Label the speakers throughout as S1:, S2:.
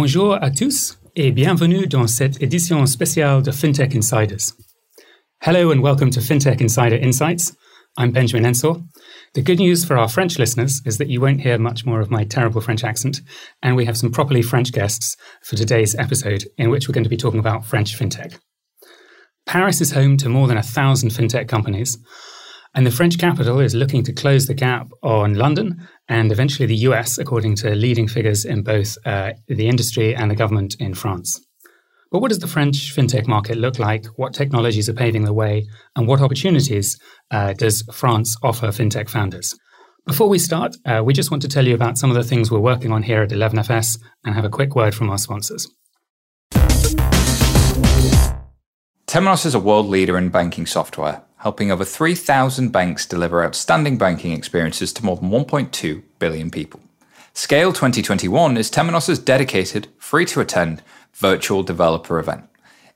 S1: Bonjour à tous et bienvenue dans cette édition spéciale de FinTech Insiders. Hello and welcome to FinTech Insider Insights. I'm Benjamin Ensor. The good news for our French listeners is that you won't hear much more of my terrible French accent, and we have some properly French guests for today's episode, in which we're going to be talking about French fintech. Paris is home to more than a thousand fintech companies, and the French capital is looking to close the gap on London and eventually the US, according to leading figures in both uh, the industry and the government in France. But what does the French fintech market look like? What technologies are paving the way? And what opportunities uh, does France offer fintech founders? Before we start, uh, we just want to tell you about some of the things we're working on here at 11FS and have a quick word from our sponsors.
S2: Temenos is a world leader in banking software, helping over 3,000 banks deliver outstanding banking experiences to more than 1.2 billion people. Scale 2021 is Temenos' dedicated, free to attend virtual developer event.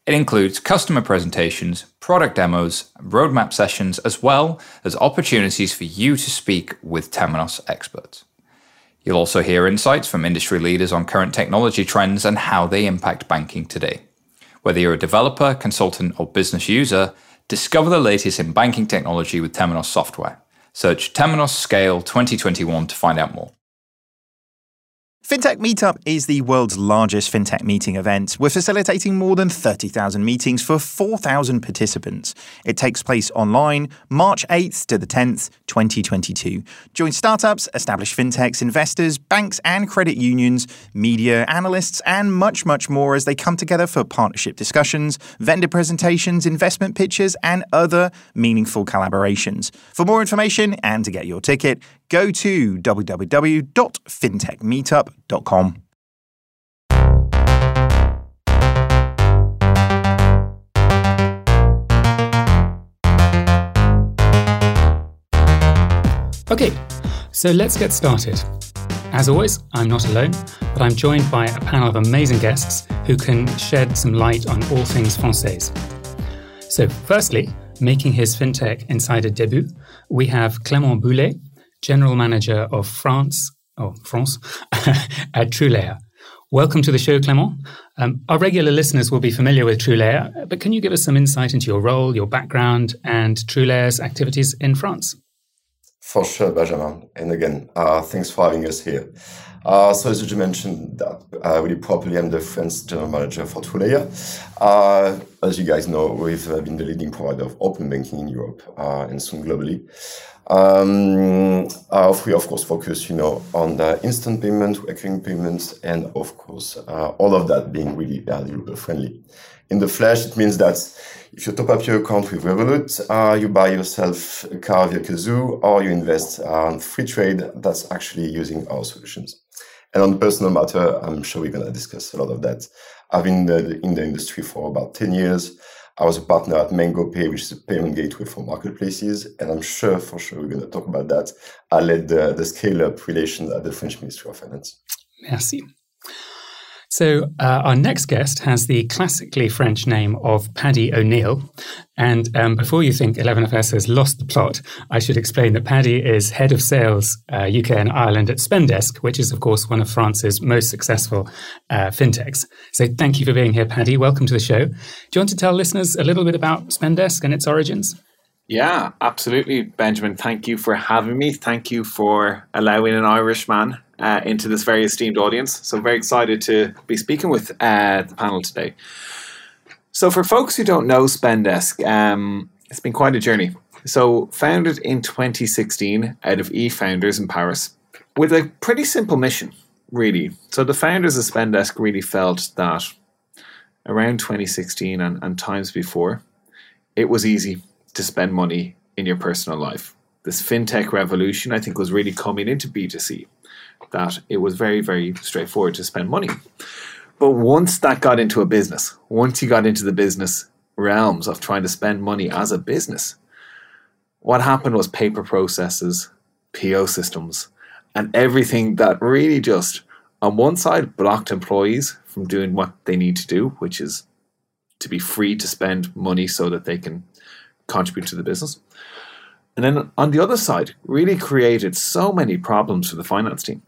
S2: It includes customer presentations, product demos, roadmap sessions, as well as opportunities for you to speak with Temenos experts. You'll also hear insights from industry leaders on current technology trends and how they impact banking today. Whether you're a developer, consultant, or business user, discover the latest in banking technology with Temenos software. Search Temenos Scale 2021 to find out more.
S3: FinTech Meetup is the world's largest FinTech meeting event. We're facilitating more than 30,000 meetings for 4,000 participants. It takes place online March 8th to the 10th, 2022. Join startups, established FinTechs, investors, banks and credit unions, media, analysts, and much, much more as they come together for partnership discussions, vendor presentations, investment pitches, and other meaningful collaborations. For more information and to get your ticket, go to www.fintechmeetup.com.
S1: Okay, so let's get started. As always, I'm not alone, but I'm joined by a panel of amazing guests who can shed some light on all things Française. So, firstly, making his FinTech Insider debut, we have Clément Boulet, General Manager of France, oh, France, at TrueLayer. Welcome to the show, Clément. Um, our regular listeners will be familiar with TrueLayer, but can you give us some insight into your role, your background, and TrueLayer's activities in France?
S4: For sure, Benjamin. And again, uh, thanks for having us here. Uh, so as you mentioned, that uh, really properly, I'm the French general manager for TrueLayer. Uh, as you guys know, we've uh, been the leading provider of open banking in Europe uh, and soon globally. Um, uh, we of course focus, you know, on the instant payment, recurring payments, and of course, uh, all of that being really uh, user friendly. In the flesh, it means that if you top up your account with Revolut, uh, you buy yourself a car via Cazoo, or you invest on Freetrade that's actually using our solutions. And on personal matter, I'm sure we're going to discuss a lot of that. I've been in the, in the industry for about 10 years. I was a partner at Mango Pay, which is a payment gateway for marketplaces. And I'm sure, for sure, we're going to talk about that. I led the, the scale up relations at the French Ministry of Finance.
S1: Merci. So, uh, our next guest has the classically French name of Paddy O'Neill. And um, before you think 11FS has lost the plot, I should explain that Paddy is head of sales uh, UK and Ireland at Spendesk, which is, of course, one of France's most successful uh, fintechs. So, thank you for being here, Paddy. Welcome to the show. Do you want to tell listeners a little bit about Spendesk and its origins?
S5: Yeah, absolutely, Benjamin. Thank you for having me. Thank you for allowing an Irishman uh, into this very esteemed audience. So, very excited to be speaking with uh, the panel today. So, for folks who don't know Spendesk, um, it's been quite a journey. So, founded in 2016 out of eFounders in Paris with a pretty simple mission, really. So, the founders of Spendesk really felt that around 2016 and, and times before, it was easy to spend money in your personal life. This fintech revolution, I think, was really coming into B2C that it was very, very straightforward to spend money. But once that got into a business, once you got into the business realms of trying to spend money as a business, what happened was paper processes, PO systems, and everything that really just, on one side, blocked employees from doing what they need to do, which is to be free to spend money so that they can contribute to the business. And then on the other side, really created so many problems for the finance team.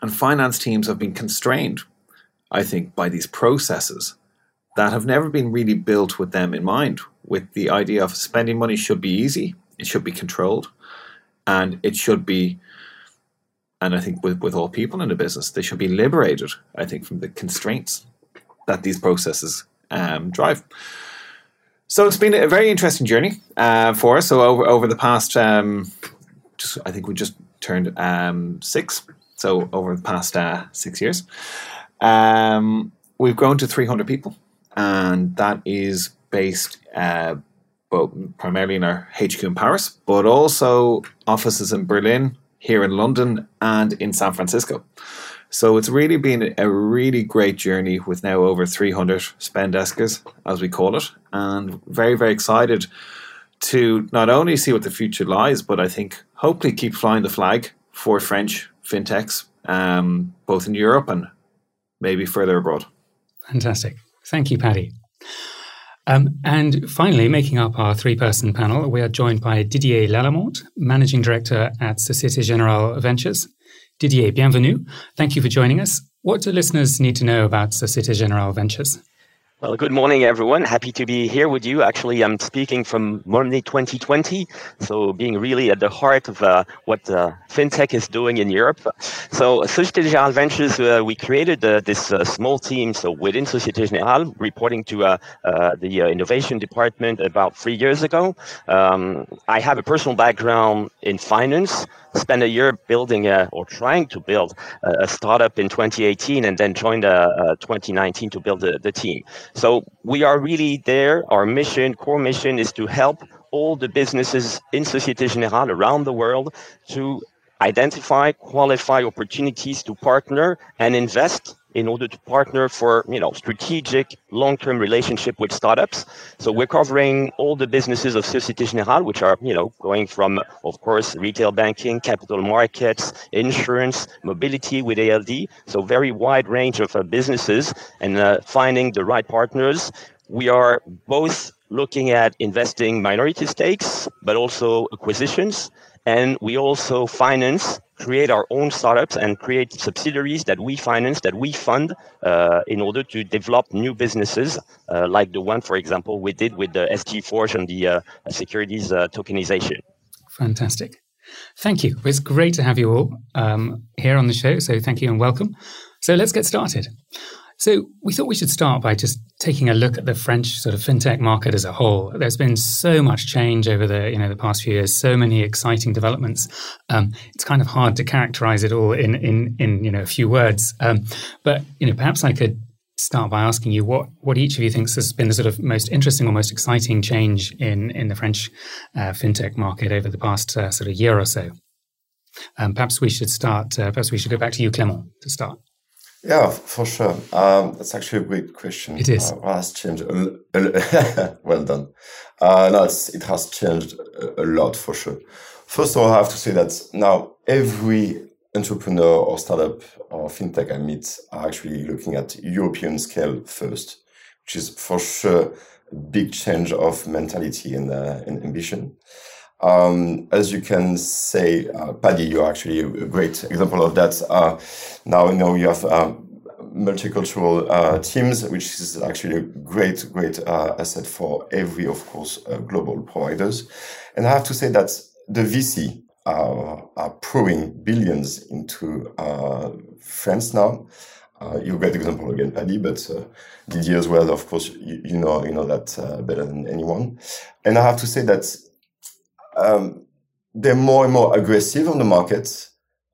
S5: And finance teams have been constrained I think, by these processes that have never been really built with them in mind, with the idea of spending money should be easy, it should be controlled, and it should be and I think with, with all people in a business, they should be liberated, I think, from the constraints that these processes um, drive. So it's been a very interesting journey uh, for us. So over over the past, um, just, I think we just turned um, six. So over the past uh, six years, um, we've grown to 300 people, and that is based uh, both primarily in our HQ in Paris, but also offices in Berlin, here in London and in San Francisco. So it's really been a really great journey with now over 300 spendeskers, as we call it, and very, very excited to not only see what the future lies, but I think hopefully keep flying the flag for French fintechs, um, both in Europe and maybe further abroad.
S1: Fantastic. Thank you, Paddy. Um, and finally, making up our three person panel, we are joined by Didier Lallemant, Managing Director at Societe Generale Ventures. Didier, bienvenue. Thank you for joining us. What do listeners need to know about Societe Generale Ventures?
S6: Well, good morning, everyone. Happy to be here with you. Actually, I'm speaking from Money 2020, so being really at the heart of uh, what uh, fintech is doing in Europe. So, Societe Generale Ventures, uh, we created uh, this uh, small team, so within Societe Generale, reporting to uh, the innovation department about three years ago. Um, I have a personal background in finance, spent a year building a, or trying to build a, a startup in 2018 and then joined a, a 2019 to build the, the team. So we are really there. Our mission, core mission is to help all the businesses in Societe Generale around the world to identify, qualify opportunities to partner and invest in order to partner for you know strategic long-term relationship with startups. So we're covering all the businesses of Societe Generale, which are you know going from of course retail banking, capital markets, insurance, mobility with ALD. So very wide range of uh, businesses and uh, finding the right partners. We are both looking at investing minority stakes, but also acquisitions. And we also finance create our own startups and create subsidiaries that we finance, that we fund uh, in order to develop new businesses, uh, like the one, for example, we did with the SG Forge and the uh, securities uh, tokenization.
S1: Fantastic. Thank you. It's great to have you all um, here on the show. So thank you and welcome. So let's get started. So we thought we should start by just taking a look at the French sort of fintech market as a whole. There's been so much change over the you know the past few years, so many exciting developments. Um, it's kind of hard to characterize it all in in in you know a few words. Um, but you know perhaps I could start by asking you what what each of you thinks has been the sort of most interesting or most exciting change in in the French uh, fintech market over the past uh, sort of year or so. Um, perhaps we should start. Uh, perhaps we should go back to you, Clément, to start.
S4: Yeah, for sure. Um, that's actually a great question.
S1: It is.
S4: Uh, has changed? well done. Uh, no, it has changed a, a lot for sure. First of all, I have to say that now every entrepreneur or startup or fintech I meet are actually looking at European scale first, which is for sure a big change of mentality and, uh, and ambition. Um, as you can say, uh, Paddy, you're actually a great example of that. Uh, now, you know, you have uh, multicultural uh, teams, which is actually a great, great uh, asset for every, of course, uh, global providers. And I have to say that the VC are pouring billions into France now. Uh, you're a great example again, Paddy, but uh, Didier as well. Of course, you, you know you know that uh, better than anyone. And I have to say that um, they're more and more aggressive on the market,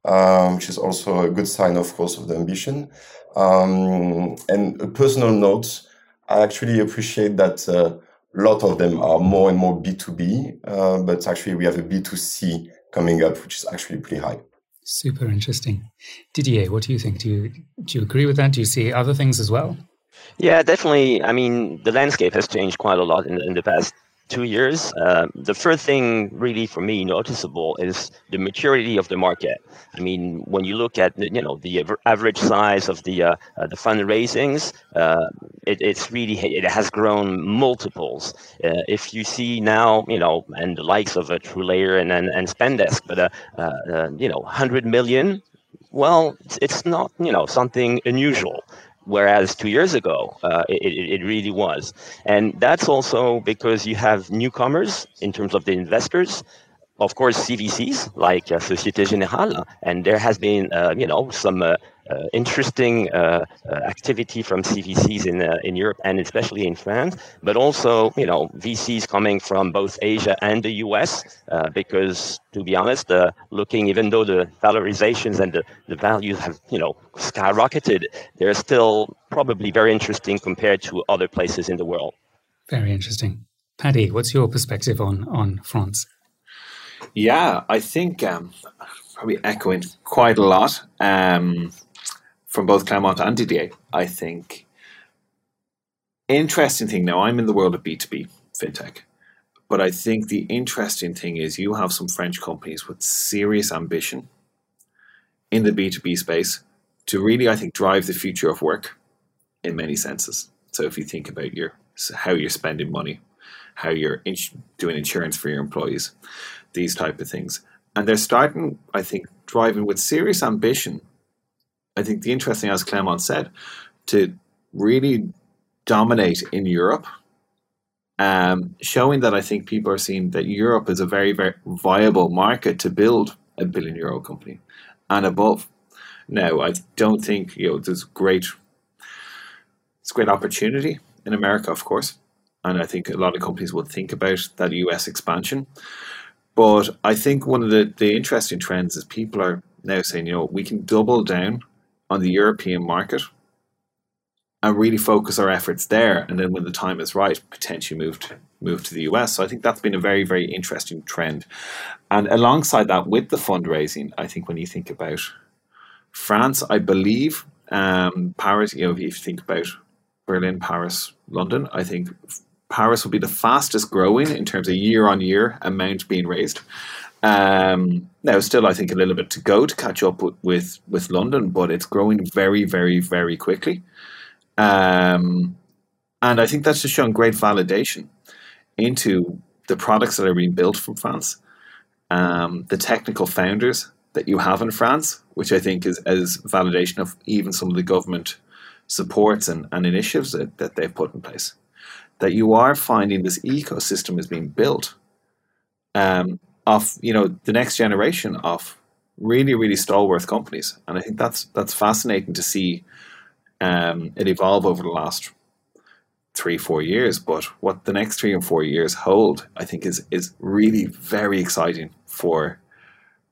S4: um, which is also a good sign, of course, of the ambition. Um, and a personal note, I actually appreciate that uh, a lot of them are more and more B2B, uh, but actually we have a B2C coming up, which is actually pretty high.
S1: Super interesting. Didier, what do you think? Do you do you agree with that? Do you see other things as well?
S6: Yeah, definitely. I mean, the landscape has changed quite a lot in, in the past two years, uh, the first thing really for me noticeable is the maturity of the market. I mean, when you look at you know the average size of the uh, uh, the fundraisings, uh, it, it's really it has grown multiples. Uh, if you see now, you know, and the likes of a TrueLayer and and, and Spendesk, but uh, you know, hundred million. Well, it's not you know something unusual whereas two years ago uh, it, it really was. And that's also because you have newcomers in terms of the investors of course, CVCs like uh, Societe Generale, and there has been, uh, you know, some uh, interesting uh, uh, activity from CVCs in in Europe and especially in France, but also, you know, VCs coming from both Asia and the US, because to be honest, looking even though the valorizations and the, the values have, you know, skyrocketed, they're still probably very interesting compared to other places in the world.
S1: Very interesting. Paddy, what's your perspective on on France?
S5: Yeah, I think um, probably echoing quite a lot um, from both Clement and Didier. I think interesting thing now. I'm in the world of B two B fintech, but I think the interesting thing is you have some French companies with serious ambition in the B two B space to really, I think, drive the future of work in many senses. So if you think about your how you're spending money, how you're ins- doing insurance for your employees, these type of things. And they're starting, I think, driving with serious ambition. I think the interesting, as Clement said, to really dominate in Europe, um, showing that I think people are seeing that Europe is a very, very viable market to build a billion euro company and above. Now, I don't think you know there's great, it's great opportunity in America, of course, and I think a lot of companies will think about that US expansion. But I think one of the, the interesting trends is people are now saying, you know, we can double down on the European market and really focus our efforts there. And then when the time is right, potentially move to, move to the US. So I think that's been a very, very interesting trend. And alongside that, with the fundraising, I think when you think about France, I believe um, Paris, you know, if you think about Berlin, Paris, London, I think Paris will be the fastest growing in terms of year on year amount being raised. Um, now, still, I think a little bit to go to catch up with, with, with London, but it's growing very, very, very quickly. Um, and I think that's just shown great validation into the products that are being built from France, um, the technical founders that you have in France, which I think is, is validation of even some of the government supports and, and initiatives that, that they've put in place that you are finding this ecosystem is being built um, of you know the next generation of really really stalwart companies, and I think that's that's fascinating to see um, it evolve over the last three four years. But what the next three and four years hold, I think, is is really very exciting for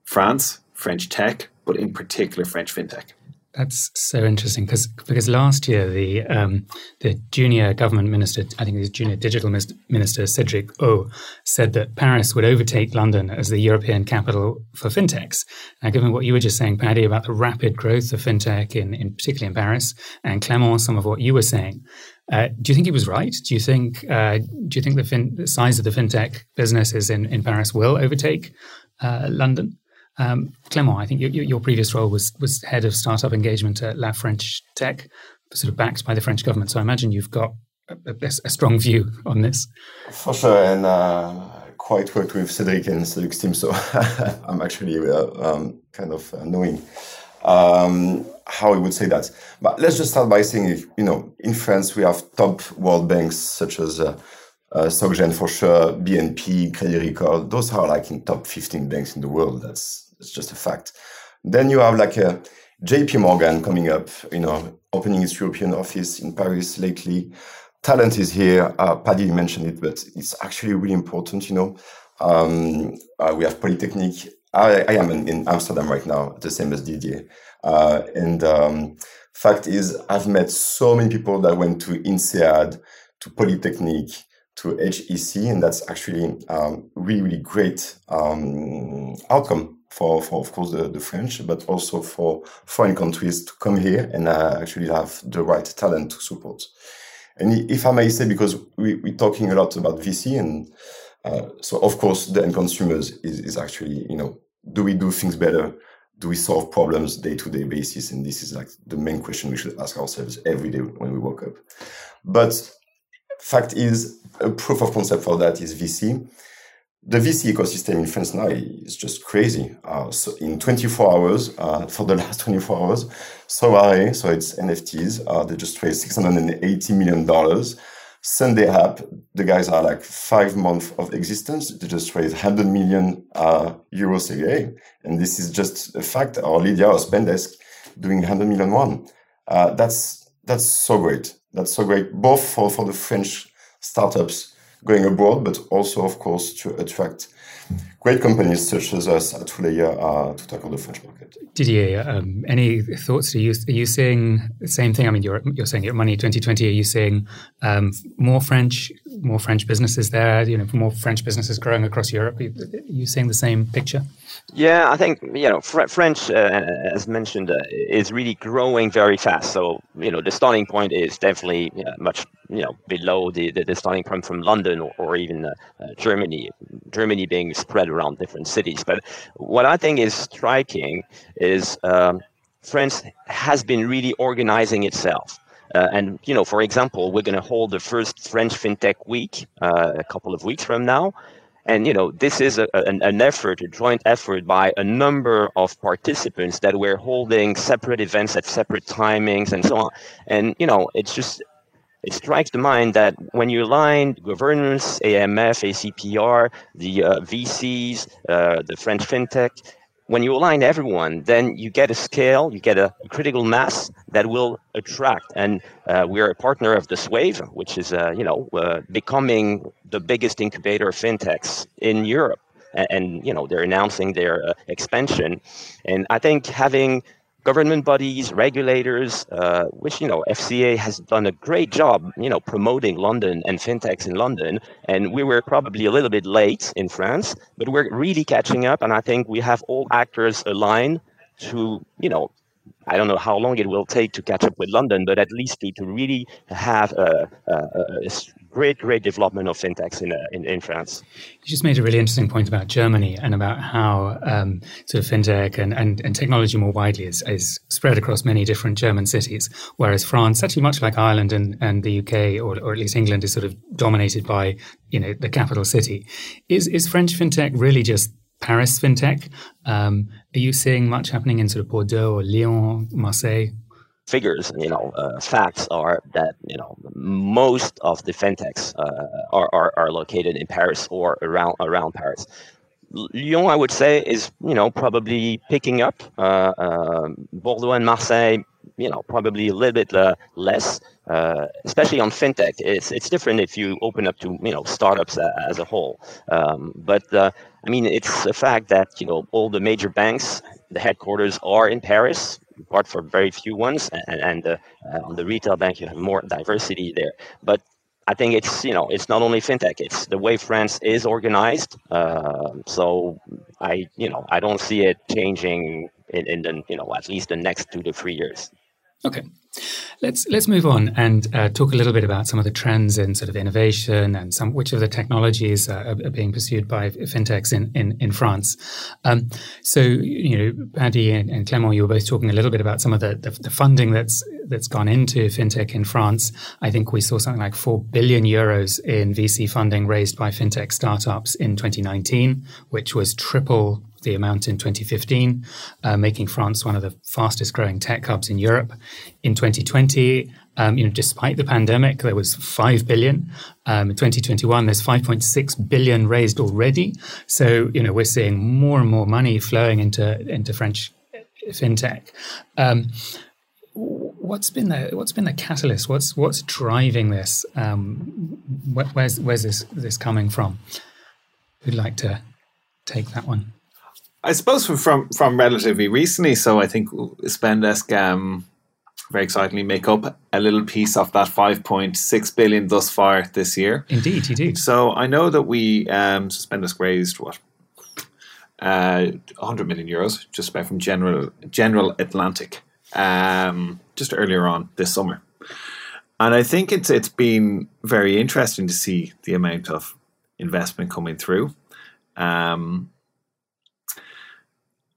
S5: France, French tech, but in particular French fintech.
S1: That's so interesting because because last year the um, the junior government minister, I think it was junior digital minister Cedric O, said that Paris would overtake London as the European capital for fintechs. Now, given what you were just saying, Paddy, about the rapid growth of fintech in, in particularly in Paris, and Clement, some of what you were saying, uh, do you think he was right? Do you think uh, do you think the, fin- the, size of the fintech businesses in, in Paris will overtake uh, London? Um, Clement, I think your, your previous role was was head of startup engagement at La French Tech, sort of backed by the French government. So I imagine you've got a, a, strong view on this.
S4: For sure, and uh, quite worked with Cedric and Cedric's team, so I'm actually uh, um, kind of knowing um, how he would say that. But let's just start by saying, you know, in France we have top world banks such as. Uh, uh, SocGen for sure, BNP, Credit Agricole, those are like in top 15 banks in the world. That's, that's just a fact. Then you have like a JP Morgan coming up, you know, opening its European office in Paris lately. Talent is here. Uh, Paddy mentioned it, but it's actually really important, you know. Um, uh, we have Polytechnic. I, I am in, in, Amsterdam right now, the same as Didier. Uh, and um, fact is, I've met so many people that went to INSEAD, to Polytechnic, to HEC, and that's actually um, really, really great um, outcome for, for, of course, the, the French, but also for foreign countries to come here and uh, actually have the right talent to support. And if I may say, because we, we're talking a lot about VC, and uh, so of course the end consumers is, is actually, you know, do we do things better? Do we solve problems day to day basis? And this is like the main question we should ask ourselves every day when we wake up. But fact is, a proof of concept for that is VC. the VC ecosystem in France now is just crazy. Uh, so in 24 hours, uh, for the last 24 hours, Sorare, so it's NFTs, uh, they just raised 680 million dollars. Sunday app, the guys are like five months of existence. They just raised 100 million uh, euro and this is just a fact. Or Lydia or Spendesk doing 100 million one. Uh, that's that's so great. That's so great, both for for the French startups going abroad, but also, of course, to attract great companies such as us at TrueLayer uh, to tackle the French market.
S1: Didier, um, any thoughts? Are you are you seeing the same thing? I mean, you're you're saying at Money 2020. Are you seeing um, more French more French businesses there? You know, more French businesses growing across Europe. Are you seeing the same picture?
S6: Yeah, I think you know Fr- French, uh, as mentioned, uh, is really growing very fast. So you know the starting point is definitely know, much you know below the, the, the, starting point from London or, or even uh, uh, Germany. Germany being spread around different cities. But what I think is striking is um, France has been really organizing itself. Uh, and you know, for example, we're going to hold the first French FinTech Week uh, a couple of weeks from now, and you know, this is a, an, an, effort, a joint effort by a number of participants that we're holding separate events at separate timings and so on. And you know, it's just it strikes the mind that when you align governance, AMF, ACPR, the uh, VCs, uh, the French FinTech, when you align everyone, then you get a scale, you get a critical mass that will attract. And uh, we're a partner of the Swave, which is, uh, you know, uh, becoming the biggest incubator of fintechs in Europe. And, and you know, they're announcing their uh, expansion. And I think having government bodies, regulators, uh, which you know FCA has done a great job, you know, promoting London and fintechs in London. And we were probably a little bit late in France, but we're really catching up. And I think we have all actors aligned to, you know, I don't know how long it will take to catch up with London, but at least to, to really have a, a, a great, great development of fintechs in, uh, in, in, France.
S1: You just made a really interesting point about Germany and about how um, sort of fintech and, and, and technology more widely is, is spread across many different German cities, whereas France, actually much like Ireland and, and the UK, or, or at least England, is sort of dominated by you know the capital city. Is, is French fintech really just Paris fintech? Um, are you seeing much happening in sort of Bordeaux or Lyon, Marseille?
S6: Figures, you know, uh, facts are that you know most of the fintechs uh, are, are, are located in Paris or around around Paris. Lyon, I would say, is you know probably picking up. Uh, um, Bordeaux and Marseille, you know, probably a little bit uh, less, uh, especially on fintech. It's it's different if you open up to you know startups as a whole. Um, but uh, I mean, it's a fact that you know all the major banks, the headquarters are in Paris apart for very few ones, and, and uh, uh, on the retail bank you have more diversity there. But I think it's you know it's not only fintech; it's the way France is organized. Uh, so I you know I don't see it changing in, in the you know at least the next two to three years.
S1: Okay. Let's let's move on and uh, talk a little bit about some of the trends in sort of innovation and some which of the technologies are, being pursued by fintechs in in, in France. Um, so you know, Paddy and, and, Clement, you were both talking a little bit about some of the, the, the funding that's that's gone into fintech in France. I think we saw something like four billion euros in VC funding raised by fintech startups in 2019, which was triple the amount in 2015, uh, making France one of the fastest growing tech hubs in Europe. In 2020, um, you know, despite the pandemic, there was five billion. Um, in 2021, there's 5.6 billion raised already. So, you know, we're seeing more and more money flowing into into French fintech. Um, what's been the what's been the catalyst? What's what's driving this? Um, where's where's this this coming from? Who'd like to take that one?
S5: I suppose from, from from relatively recently. So I think Spendesk um, very excitingly make up a little piece of that 5.6 billion thus far this year.
S1: Indeed, indeed.
S5: So I know that we um, Spendesk raised what uh, 100 million euros just about from General General Atlantic um, just earlier on this summer. And I think it's it's been very interesting to see the amount of investment coming through. Um,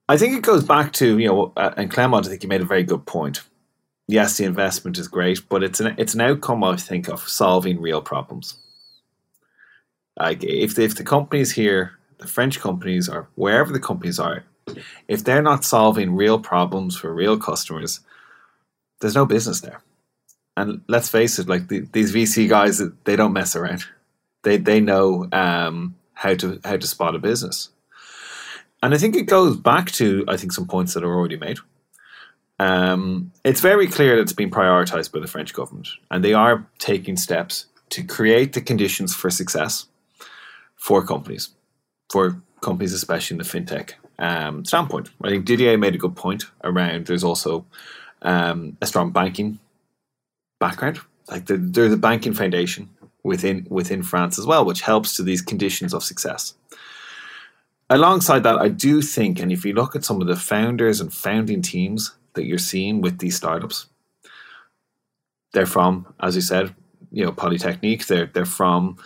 S5: I think it goes back to you know, uh, and Clement. I think you made a very good point. Yes, the investment is great, but it's an it's an outcome I think of solving real problems. Like if if the companies here, the French companies or wherever the companies are, if they're not solving real problems for real customers, there's no business there. And let's face it, like the, these VC guys, they don't mess around. They they know um, how to how to spot a business. And I think it goes back to I think some points that are already made. Um, it's very clear that it's been prioritized by the French government, and they are taking steps to create the conditions for success for companies, for companies, especially in the fintech um, standpoint. I think Didier made a good point around there's also um, a strong banking background. Like the, there's a banking foundation within within France as well, which helps to these conditions of success. Alongside that, I do think, and if you look at some of the founders and founding teams that you're seeing with these startups, they're from, as you said, you know, Polytechnique. They're they're from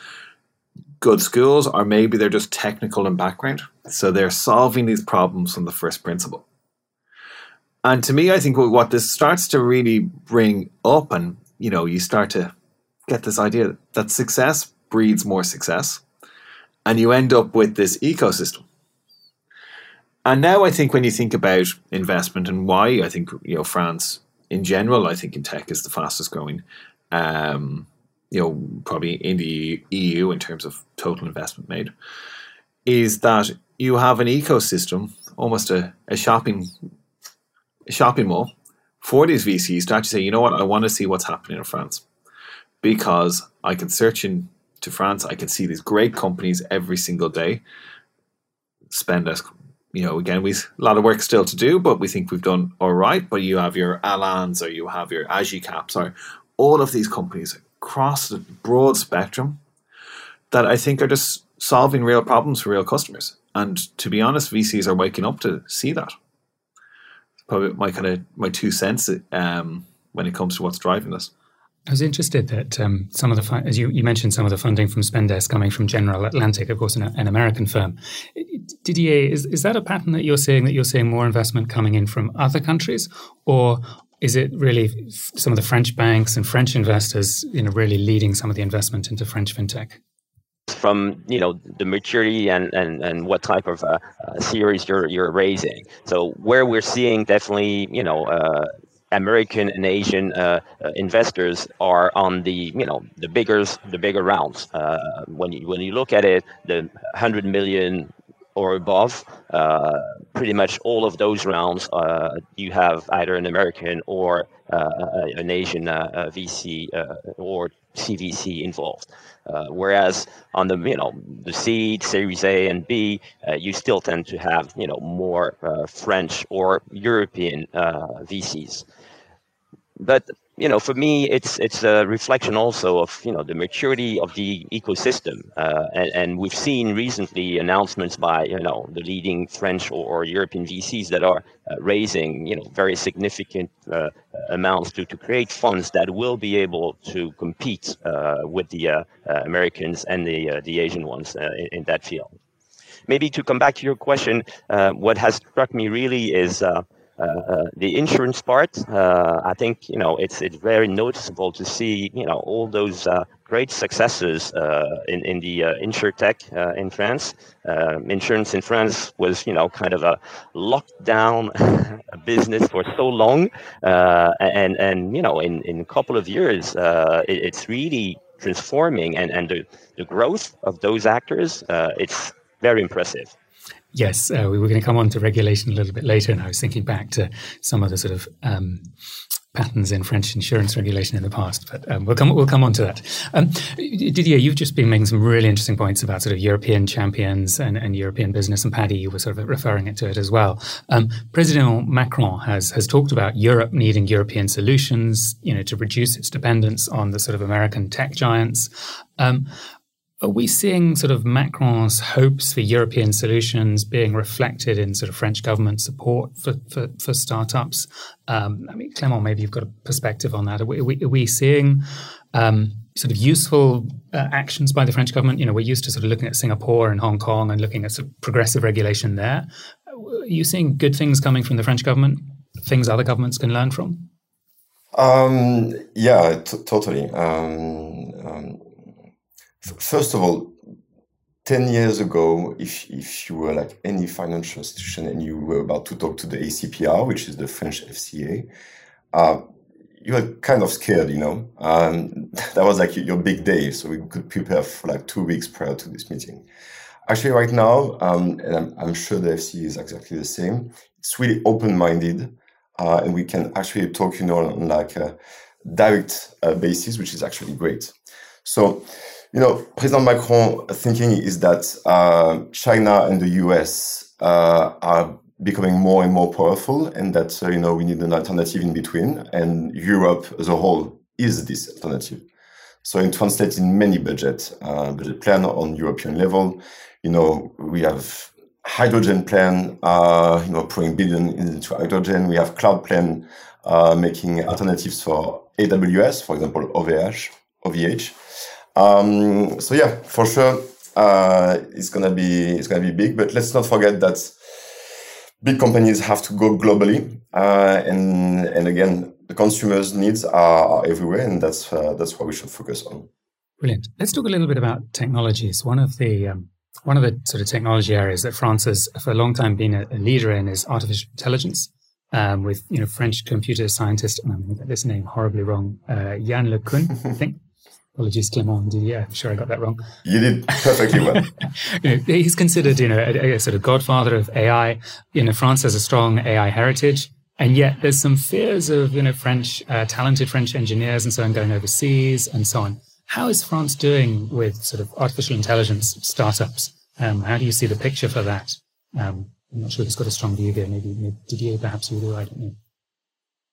S5: good schools, or maybe they're just technical in background. So they're solving these problems from the first principle. And to me, I think what this starts to really bring up, and you know, you start to get this idea that success breeds more success, and you end up with this ecosystem. And now, I think when you think about investment and why I think you know France in general, I think in tech is the fastest growing, um, you know, probably in the EU in terms of total investment made, is that you have an ecosystem, almost a, a shopping shopping mall for these VCs to actually say, you know what, I want to see what's happening in France because I can search into France, I can see these great companies every single day. Spend as you know, again, we have a lot of work still to do, but we think we've done all right. But you have your Alans or you have your Agicaps or all of these companies across the broad spectrum that I think are just solving real problems for real customers. And to be honest, VCs are waking up to see that probably my kind of my two cents um, when it comes to what's driving this.
S1: I was interested that um, some of the, as you, you, mentioned, some of the funding from Spendesk coming from General Atlantic, of course, an, an, American firm. Didier, is, is that a pattern that you're seeing, that you're seeing more investment coming in from other countries? Or is it really some of the French banks and French investors, you know, really leading some of the investment into French fintech?
S6: from you know the maturity and and, and what type of uh, uh, series you're you're raising. So where we're seeing definitely you know. Uh, American and Asian uh, uh, investors are on the you know the bigger the bigger rounds. Uh, when you when you look at it, the hundred million or above, pretty much all of those rounds, you have either an American or an Asian VC or CVC involved. Uh, whereas on the you know the seed, Series A and B, uh, you still tend to have you know more uh, French or European uh, VCs. But you know, for me, it's it's a reflection also of you know the maturity of the ecosystem, uh, and, and we've seen recently announcements by you know the leading French or, or European VCs that are uh, raising you know very significant uh, amounts to to create funds that will be able to compete uh, with the uh, uh, Americans and the the Asian ones in, in, that field. Maybe to come back to your question, what has struck me really is. Uh, uh, the insurance part, uh, I think you know it's it's very noticeable to see you know all those great successes in in the uh, insurtech in France. Um, insurance in France was you know kind of a lockdown business for so long, and and you know in in a couple of years it, it's really transforming and and the, the growth of those actors it's very impressive.
S1: Yes, uh, we were going to come on to regulation a little bit later, and I was thinking back to some of the sort of um, patterns in French insurance regulation in the past, but um, we'll come we'll come on to that. Um, Didier, you've just been making some really interesting points about sort of European champions and, and European business, and Paddy, you were sort of referring it to it as well. Um, President Macron has has talked about Europe needing European solutions, you know, to reduce its dependence on the sort of American tech giants. Um, are we seeing sort of Macron's hopes for European solutions being reflected in sort of French government support for, for, for startups? Um, I mean, Clement, maybe you've got a perspective on that. Are we, are we, are we seeing um, sort of useful uh, actions by the French government? You know, we're used to sort of looking at Singapore and Hong Kong and looking at sort of progressive regulation there. Are you seeing good things coming from the French government, things other governments can learn from?
S4: Um, yeah, t- totally. Um, um, first of all, 10 years ago, if, if you were like any financial institution and you were about to talk to the ACPR, which is the French FCA, uh, you were kind of scared, you know. Um, that was like your big day, so we could prepare for like two weeks prior to this meeting. Actually, right now, um, and I'm, I'm, sure the FC is exactly the same. It's really open-minded, uh, and we can actually talk, you know, on like a direct uh, basis, which is actually great. So, you know, President Macron thinking is that uh, China and the US uh, are becoming more and more powerful, and that uh, you know we need an alternative in between. And Europe as a whole is this alternative. So, in translating many budget uh, budget plan on European level, you know we have hydrogen plan, uh, you know, pouring billion into hydrogen. We have cloud plan uh, making alternatives for AWS, for example, OVH, OVH. Um, so yeah, for sure, uh, it's gonna be it's gonna be big. But let's not forget that big companies have to go globally, uh, and and again, the consumers' needs are, are everywhere, and that's uh, that's what we should focus on.
S1: Brilliant. Let's talk a little bit about technologies. One of the um, one of the sort of technology areas that France has for a long time been a, a leader in is artificial intelligence. Um, with you know French computer scientist, I'm going to get this name horribly wrong, uh, Yann LeCun, I think. Apologies, Clement. Yeah, I'm sure I got that wrong.
S4: You did perfectly well.
S1: you know, he's considered, you know, a, a, sort of godfather of AI. You know, France has a strong AI heritage, and yet there's some fears of, you know, French uh, talented French engineers and so on going overseas and so on. How is France doing with sort of artificial intelligence startups? Um, how do you see the picture for that? Um, I'm not sure it's got a strong view there. Maybe, maybe Didier, perhaps you do. I don't know.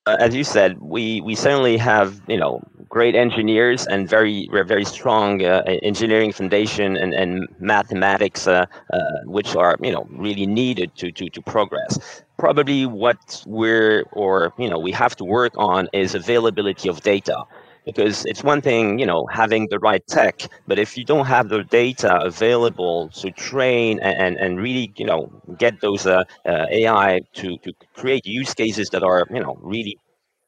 S6: Uh, as you said, we, we certainly have you know great engineers and very very strong uh, engineering foundation and, and mathematics, uh, uh, which are you know really needed to, to, to progress. Probably what we're or you know we have to work on is availability of data because it's one thing you know having the right tech but if you don't have the data available to train and and really you know get those uh, uh, ai to to create use cases that are you know really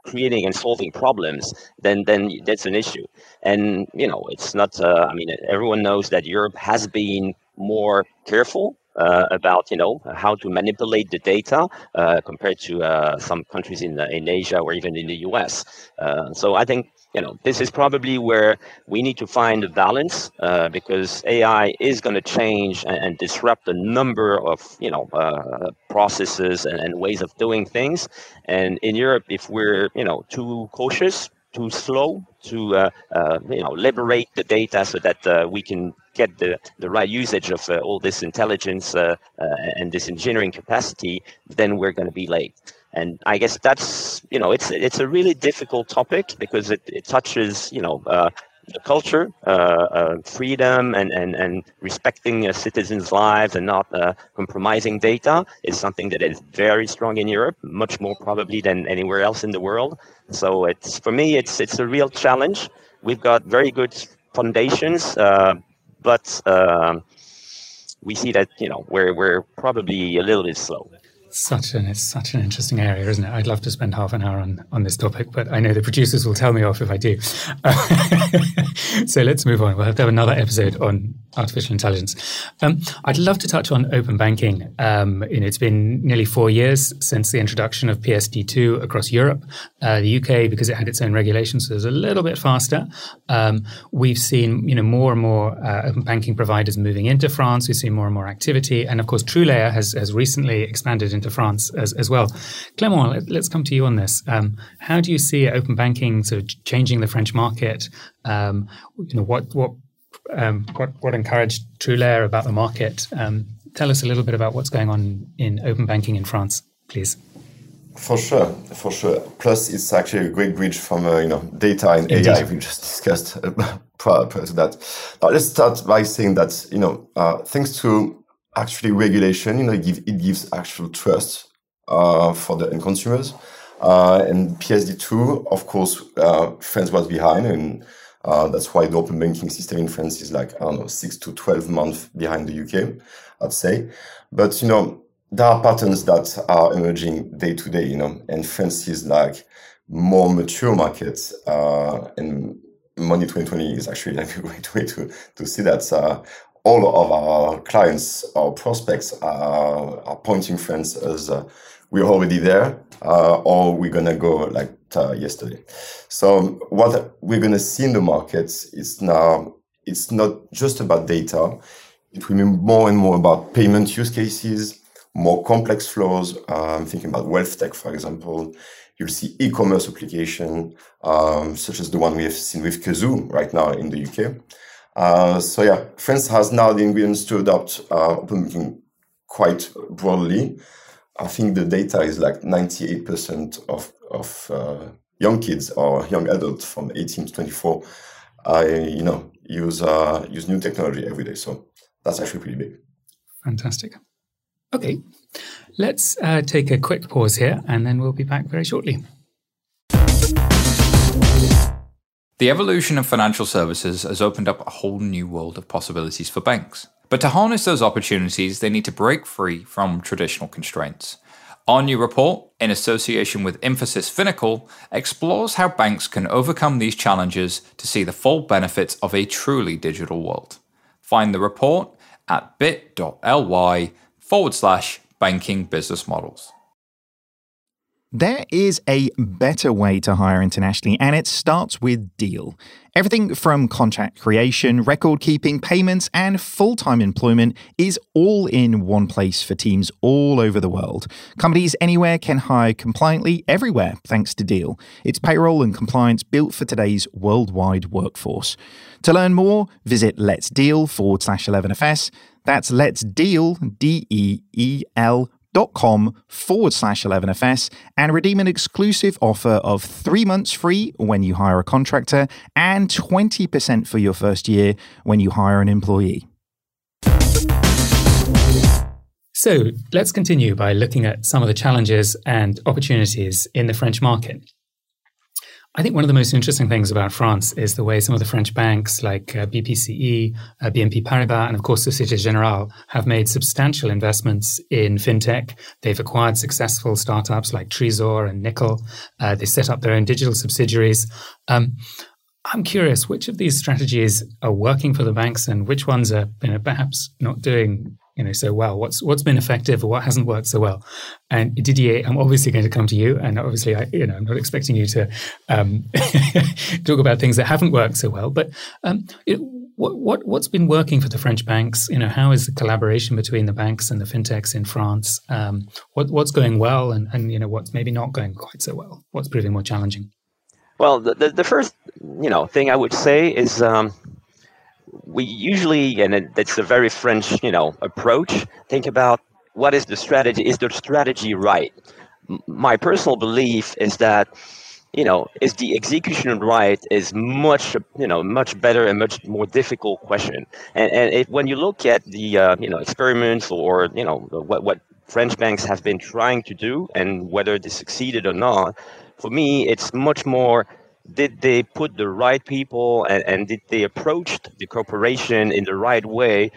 S6: creating and solving problems then then that's an issue and you know it's not uh, i mean everyone knows that europe has been more careful uh, about you know how to manipulate the data uh, compared to uh, some countries in in Asia or even in the U.S. Uh, so I think you know this is probably where we need to find a balance uh, because AI is going to change and, and, disrupt a number of you know uh, processes and, and ways of doing things. And in Europe, if we're you know too cautious too slow to uh, uh, you know liberate the data so that uh, we can get the, the right usage of uh, all this intelligence and this engineering capacity, then we're going to be late. And I guess that's you know it's it's a really difficult topic because it, it touches you know the culture, uh, uh, freedom, and, and, and respecting citizens' lives and not uh, compromising data is something that is very strong in Europe, much more probably than anywhere else in the world. So it's for me, it's it's a real challenge. We've got very good foundations, uh, but uh, we see that you know we're we're probably a little bit slow.
S1: Such an it's such an interesting area, isn't it? I'd love to spend half an hour on, on this topic, but I know the producers will tell me off if I do. so let's move on. We'll have to have another episode on artificial intelligence. Um, I'd love to touch on open banking. Um, you know, it's been nearly four years since the introduction of PSD2 across Europe. Uh, the UK, because it had its own regulations, so was a little bit faster. Um, we've seen you know more and more uh, open banking providers moving into France. We've seen more and more activity, and of course, TrueLayer has has recently expanded into France as, as well. Clement, let, us come to you on this. Um, how do you see open banking sort of changing the French market? Um, you know, what what um, what what encouraged TrueLayer about the market? Um, tell us a little bit about what's going on in open banking in France, please.
S4: For sure, for sure. Plus, it's actually a great bridge from uh, you know data and Indeed. AI we just discussed prior, prior, to that. Now, let's start by saying that you know uh, thanks to actually regulation, you know, it, give, it gives actual trust uh, for the end consumers. Uh, and PSD2, of course, uh, France was behind, and uh, that's why the open banking system in France is like, I don't know, six to 12 months behind the UK, I'd say. But, you know, there are patterns that are emerging day to day, you know, and France is like more mature markets, uh, and Money 2020 is actually like a great way to, to see that. Uh, all of our clients, our prospects are, are pointing France as uh, we're already there uh, or we're going to go like uh, yesterday. So what we're going to see in the markets is now, it's not just about data. It will be more and more about payment use cases, more complex flows. Uh, I'm thinking about wealth tech, for example. You'll see e-commerce application, um, such as the one we have seen with Cazoo right now in the UK. Uh, so yeah, France has now the ingredients to adopt uh, open banking quite broadly. I think the data is like 98% of, of uh, young kids or young adults from 18 to 24, I, you know, use, uh, use new technology every day. So that's actually pretty big.
S1: Fantastic. Okay, let's uh, take a quick pause here and then we'll be back very shortly.
S2: The evolution of financial services has opened up a whole new world of possibilities for banks. But to harness those opportunities, they need to break free from traditional constraints. Our new report, in association with Infosys Finacle, explores how banks can overcome these challenges to see the full benefits of a truly digital world. Find the report at bit.ly forward slash banking business models.
S3: There is a better way to hire internationally, and it starts with Deel. Everything from contract creation, record keeping, payments, and full time employment is all in one place for teams all over the world. Companies anywhere can hire compliantly everywhere thanks to Deel. It's payroll and compliance built for today's worldwide workforce. To learn more, visit Let's Deel forward slash 11FS. That's Let's Deel, D E E L dot com forward slash 11fs and redeem an exclusive offer of three months free when you hire a contractor and 20% for your first year when you hire an employee.
S1: So let's continue by looking at some of the challenges and opportunities in the French market. I think one of the most interesting things about France is the way some of the French banks like uh, BPCE, uh, BNP Paribas, and of course Societe Generale have made substantial investments in fintech. They've acquired successful startups like Treezor and Nickel. Uh, they set up their own digital subsidiaries. Um, I'm curious, which of these strategies are working for the banks and which ones are you know, perhaps not doing you know so well what's what's been effective or what hasn't worked so well. And didier i'm obviously going to come to you and obviously i you know i'm not expecting you to um, talk about things that haven't worked so well but um, what, what what's been working for the french banks? You know how is the collaboration between the banks and the fintechs in france um, what, what's going well and, and you know what's maybe not going quite so well? What's proving more challenging?
S6: Well the, the, the first you know thing i would say is um, we usually, and it's a very French, you know, approach. Think about what is the strategy? Is the strategy right? My personal belief is that, you know, is the execution right? Is much, you know, much better and much more difficult question. And and it, when you look at the, uh, you know, experiments or you know what what French banks have been trying to do and whether they succeeded or not, for me, it's much more did they put the right people and, and did they approach the corporation in the right way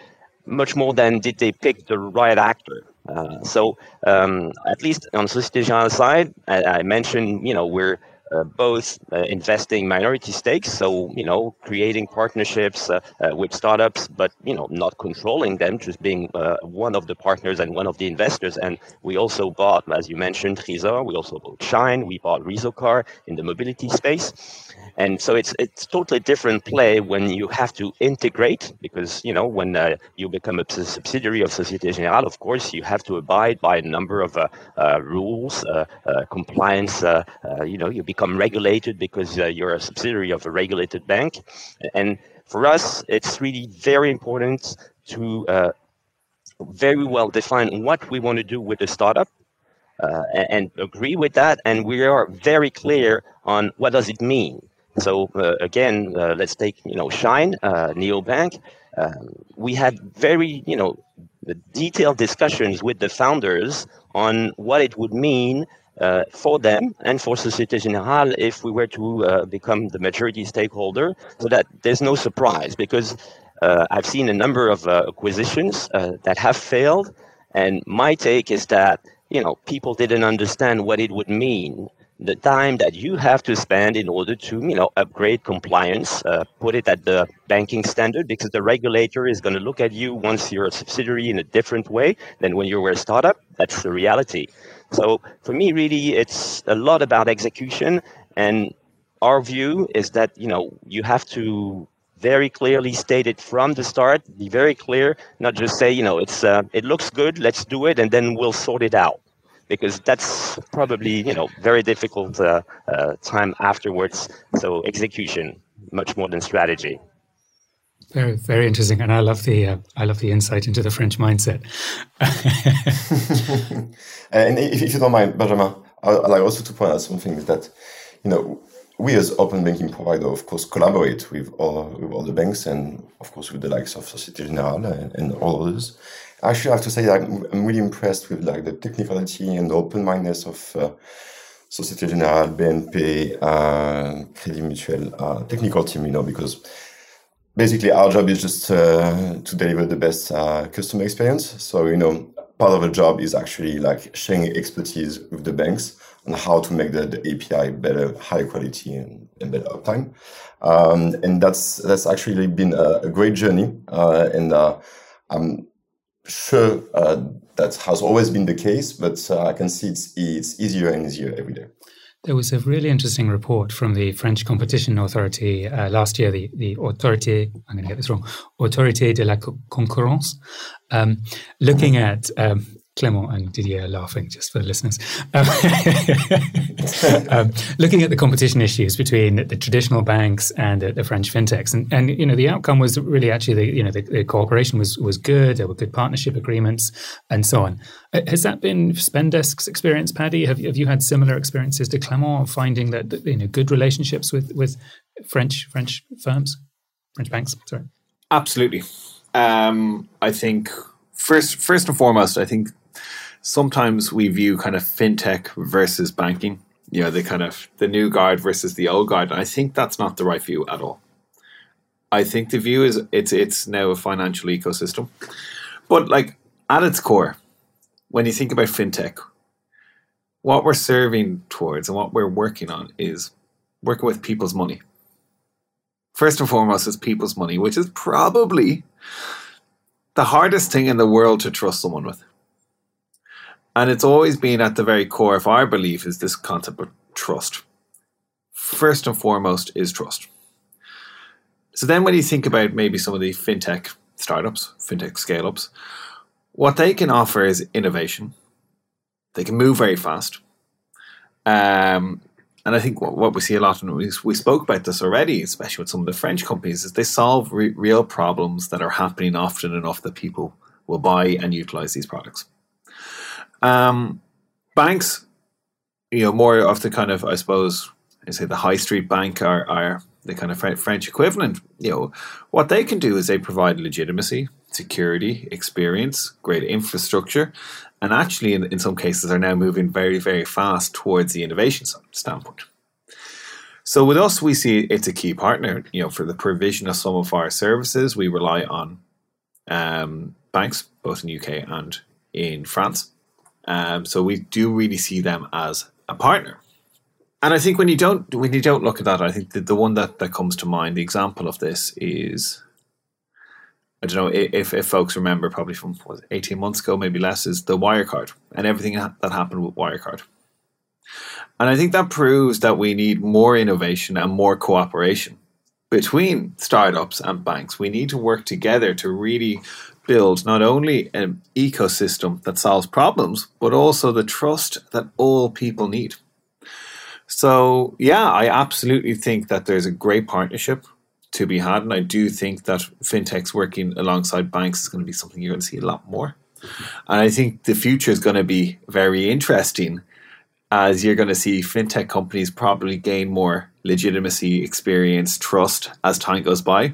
S6: much more than did they pick the right actor? Uh, so um, at least on Societe side I, I mentioned you know we're uh, both uh, investing minority stakes, so you know, creating partnerships uh, uh, with startups, but you know, not controlling them, just being uh, one of the partners and one of the investors. And we also bought, as you mentioned, Treezor. We also bought Shine. We bought Reezocar in the mobility space. And so it's it's totally different play when you have to integrate because you know when you become a subsidiary of Societe Generale, of course you have to abide by a number of rules, compliance. You know you become regulated because you're a subsidiary of a regulated bank, and for us it's really very important to very well define what we want to do with the startup uh, and, agree with that. And we are very clear on what does it mean. So uh, again, uh, let's take you know Shine, uh, neobank. Um, we had very you know detailed discussions with the founders on what it would mean uh, for them and for Societe Generale if we were to uh, become the majority stakeholder, so that there's no surprise because uh, I've seen a number of acquisitions that have failed, and my take is that you know people didn't understand what it would mean the time that you have to spend in order to you know upgrade compliance uh, put it at the banking standard because the regulator is going to look at you once you're a subsidiary in a different way than when you were a startup. That's the reality so for me really it's a lot about execution and our view is that you know you have to very clearly state it from the start be very clear not just say you know it's uh, it looks good let's do it and then we'll sort it out because that's probably you know very difficult uh, uh, time afterwards. So execution much more than strategy.
S1: Very, very interesting, and I love the uh, I love the insight into the French mindset.
S4: and if, if, you don't mind, Benjamin, I'd like also to point out something is that you know we as open banking provider, of course, collaborate with all with all the banks and of course with the likes of Societe Generale and, and all others actually, I have to say I'm, I'm really impressed with like the technicality and the open-mindedness of uh, Societe Generale, BNP, uh, Crédit Mutuel, uh, technical team, you know, because basically our job is just to deliver the best uh, customer experience. So, you know, part of the job is actually like sharing expertise with the banks on how to make the, the API better, higher quality and, and better uptime. Um, and that's that's actually been a, a great journey. Uh, and uh, I'm sure uh, that has always been the case, but uh, I can see it's, it's easier and easier every day.
S1: There was a really interesting report from the French Competition Authority uh, last year, the, the Autorité, I'm going to get this wrong, Autorité de la Concurrence, um, looking at um, Clement and Didier laughing, just for the listeners. Um, um, looking at the competition issues between the traditional banks and the, the, French fintechs, and, and you know the outcome was really actually the you know the, the, cooperation was was good. There were good partnership agreements and so on. Uh, has that been Spendesk's experience, Paddy? Have you, have you had similar experiences to Clement, finding that you know good relationships with with French French firms, French banks? Sorry.
S5: Absolutely. Um, I think first first and foremost, I think sometimes we view kind of fintech versus banking, you know, the kind of the new guard versus the old guard. And I think that's not the right view at all. I think the view is it's it's now a financial ecosystem. But like at its core, when you think about fintech, what we're serving towards and what we're working on is working with people's money. First and foremost, is people's money, which is probably the hardest thing in the world to trust someone with. And it's always been at the very core of our belief is this concept of trust. First and foremost is trust. So then when you think about maybe some of the fintech startups, fintech scale ups, what they can offer is innovation. They can move very fast. Um, and I think what, what, we see a lot, and we, we spoke about this already, especially with some of the French companies, is they solve re- real problems that are happening often enough that people will buy and utilize these products. Um, banks, you know, more of the kind of, I suppose, I say the high street bank are, are the kind of French equivalent. You know, what they can do is they provide legitimacy, security, experience, great infrastructure, and actually, in, in some cases, are now moving very, very fast towards the innovation standpoint. So with us, we see it's a key partner. You know, for the provision of some of our services, we rely on um, banks, both in UK and in France. Um, so we do really see them as a partner. And I think when you don't when you don't look at that, I think the, the one that, that comes to mind, the example of this is I don't know if, if folks remember probably from what, 18 months ago, maybe less, is the Wirecard and everything that happened with Wirecard. And I think that proves that we need more innovation and more cooperation between startups and banks. We need to work together to really build not only an ecosystem that solves problems, but also the trust that all people need. So, yeah, I absolutely think that there's a great partnership to be had. And I do think that fintechs working alongside banks is going to be something you're going to see a lot more. And I think the future is going to be very interesting as you're going to see fintech companies probably gain more legitimacy, experience, trust as time goes by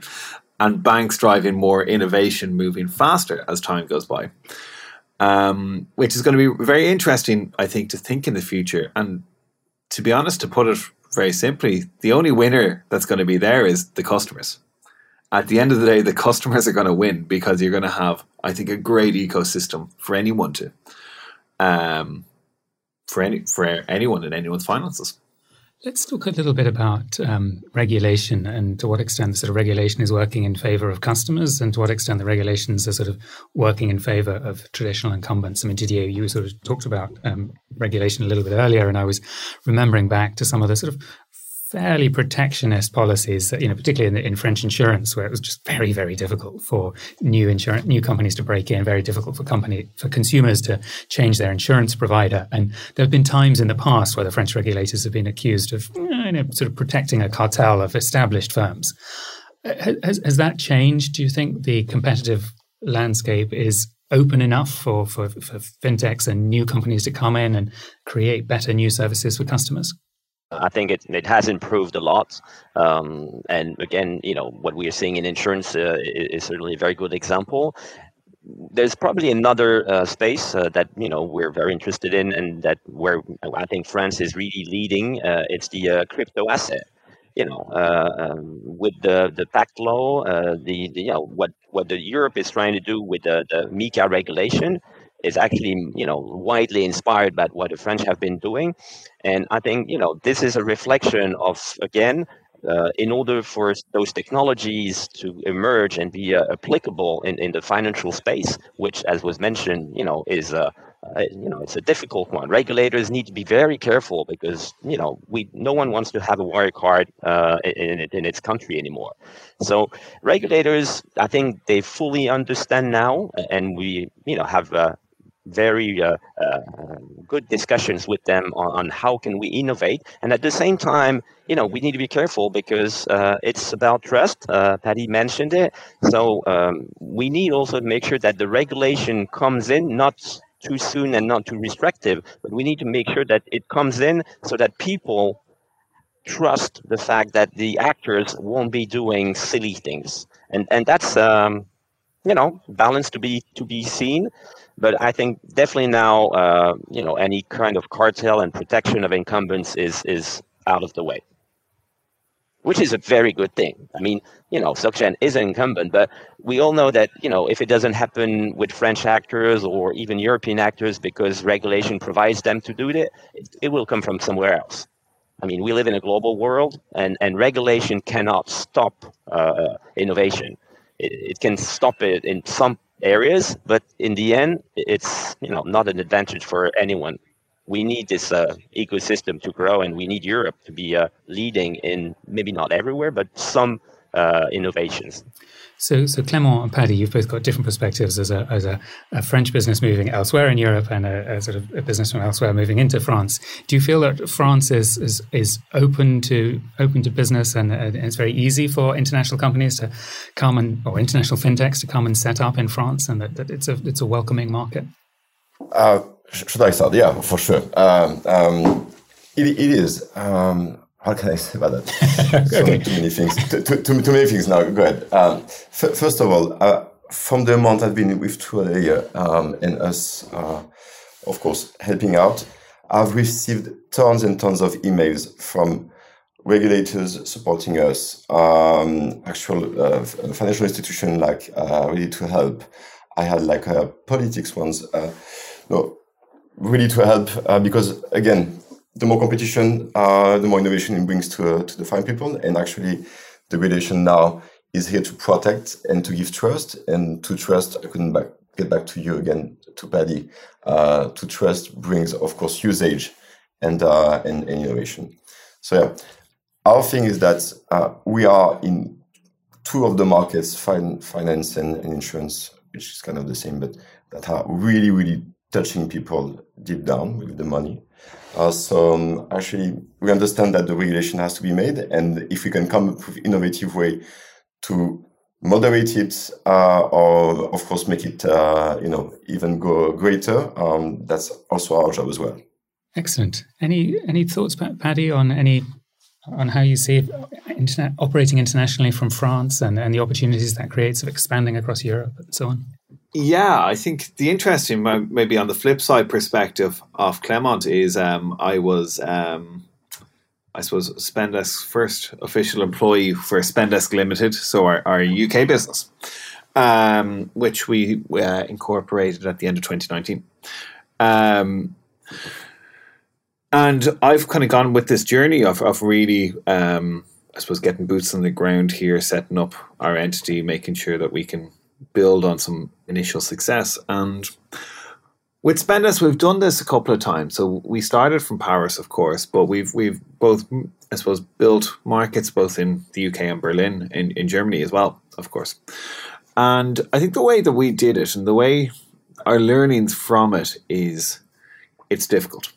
S5: and banks driving more innovation, moving faster as time goes by. Um, which is going to be very interesting, I think, to think in the future. And to be honest, to put it very simply, the only winner that's going to be there is the customers. At the end of the day, the customers are going to win because you're going to have, I think, a great ecosystem for anyone to um, for any for anyone in anyone's finances.
S1: Let's talk a little bit about um, regulation and to what extent the sort of regulation is working in favor of customers and to what extent the regulations are sort of working in favor of traditional incumbents. I mean, Didier, you sort of talked about um, regulation a little bit earlier, and I was remembering back to some of the sort of fairly protectionist policies, you know, particularly in, in, French insurance, where it was just very, very difficult for new insurance, new companies to break in, very difficult for company for consumers to change their insurance provider. And there have been times in the past where the French regulators have been accused of, you know, sort of protecting a cartel of established firms. Has, has that changed? Do you think the competitive landscape is open enough for, for, for fintechs and new companies to come in and create better new services for customers?
S6: I think it, it has improved a lot. Um, and again, you know, what we are seeing in insurance uh, is, certainly a very good example. There's probably another uh, space uh, that you know we're very interested in, and that where I think France is really leading. Uh, it's the uh, crypto asset. You know, uh, um, with the the PACT law, the, the you know what what the Europe is trying to do with the, the MiCA regulation is actually you know widely inspired by what the French have been doing, and I think you know this is a reflection of again. Uh, in order for those technologies to emerge and be uh, applicable in, in the financial space, which, as was mentioned, you know, is a uh, you know it's a difficult one. Regulators need to be very careful because you know we no one wants to have a Wirecard uh, in, in its country anymore. So regulators, I think they fully understand now, and we you know have uh, very uh, uh, good discussions with them on, on, how can we innovate. And at the same time you know we need to be careful because uh, it's about trust. Uh, Paddy mentioned it. So um, we need also to make sure that the regulation comes in not too soon and not too restrictive but we need to make sure that it comes in so that people trust the fact that the actors won't be doing silly things. And and that's um, you know balance to be to be seen but I think definitely now, uh, you know, any kind of cartel and protection of incumbents is is out of the way, which is a very good thing. I mean, you know, SocGen is an incumbent, but we all know that you know if it doesn't happen with French actors or even European actors because regulation provides them to do it, it, it will come from somewhere else. I mean, we live in a global world, and, and regulation cannot stop uh, innovation. It, it, can stop it in some areas, but in the end, it's you know not an advantage for anyone. We need this uh, ecosystem to grow, and we need Europe to be uh, leading in maybe not everywhere, but some uh, innovations.
S1: So, so Clément and Paddy, you've both got different perspectives as a as a, a French business moving elsewhere in Europe and a, a, sort of a business from elsewhere moving into France. Do you feel that France is is, is open to open to business and, and it's very easy for international companies to come and or international fintechs to come and set up in France, and that, that it's a it's a welcoming market?
S4: Uh, should I start? Yeah, for sure. Um, um, it, it is. Um, how can I say about that? so okay. too many things. Too, too, too, many things now. Go ahead. Um, f- first of all, uh, from the amount I've been with True um, and us, uh, of course, helping out, I've received tons and tons of emails from regulators supporting us, um, actual uh, financial institution like uh, ready to help. I had like uh, politics ones, uh, no, ready to help uh, because again, the more competition, uh, the more innovation it brings to, uh, to the fine people. And actually, the regulation now is here to protect and to give trust. And to trust, I couldn't back, get back to you again, to Paddy. Uh, to trust brings, of course, usage and, uh, and, and, innovation. So, yeah, our thing is that uh, we are in two of the markets, fin- finance and, and insurance, which is kind of the same, but that are really, really touching people deep down with the money. Uh, so um, actually, we understand that the regulation has to be made, and if we can come up with innovative way to moderate it, uh, or of course make it, uh, you know, even go greater, um, that's also our job as well.
S1: Excellent. Any any thoughts, Paddy, on any on how you see internet operating internationally from France and, and the opportunities that creates of expanding across Europe and so on?
S5: Yeah, I think the interesting, maybe on the flip side perspective of Clément is um, I was, um, I suppose, Spendesk first official employee for Spendesk Limited, so our, our UK business, um, which we uh, incorporated at the end of 2019. Um, and I've kind of gone with this journey of, of really, um, I suppose, getting boots on the ground here, setting up our entity, making sure that we can build on some initial success. And with Spendesk, we've done this a couple of times. So we started from Paris, of course, but we've we've both, I suppose, built markets both in the UK and Berlin, in, in Germany as well, of course. And I think the way that we did it and the way our learnings from it is it's difficult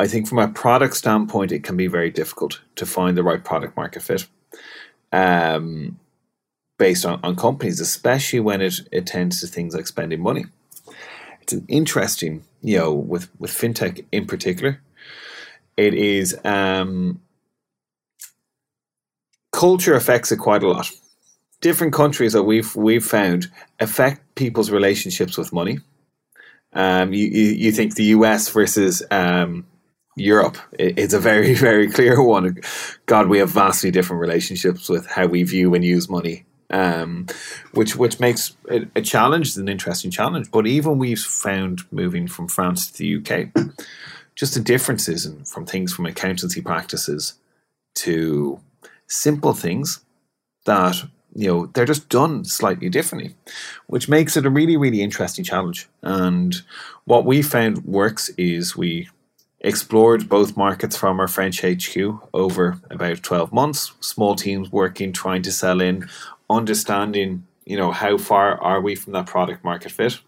S5: I think from a product standpoint, it can be very difficult to find the right product market fit um, based on, on companies, especially when it, it tends to things like spending money. It's an interesting, you know, with, with fintech in particular, it is um, culture affects it quite a lot. Different countries that we've we've found affect people's relationships with money. Um, you, you, you think the US versus um, Europe it's a very very clear one. God, we have vastly different relationships with how we view and use money, um, which which makes it a challenge, an interesting challenge. But even we've found moving from France to the UK, just the differences in, from things from accountancy practices to simple things that you know they're just done slightly differently which makes it a really really interesting challenge and what we found works is we explored both markets from our French HQ over about 12 months, small teams working, trying to sell in, understanding, you know, how far are we from that product market fit,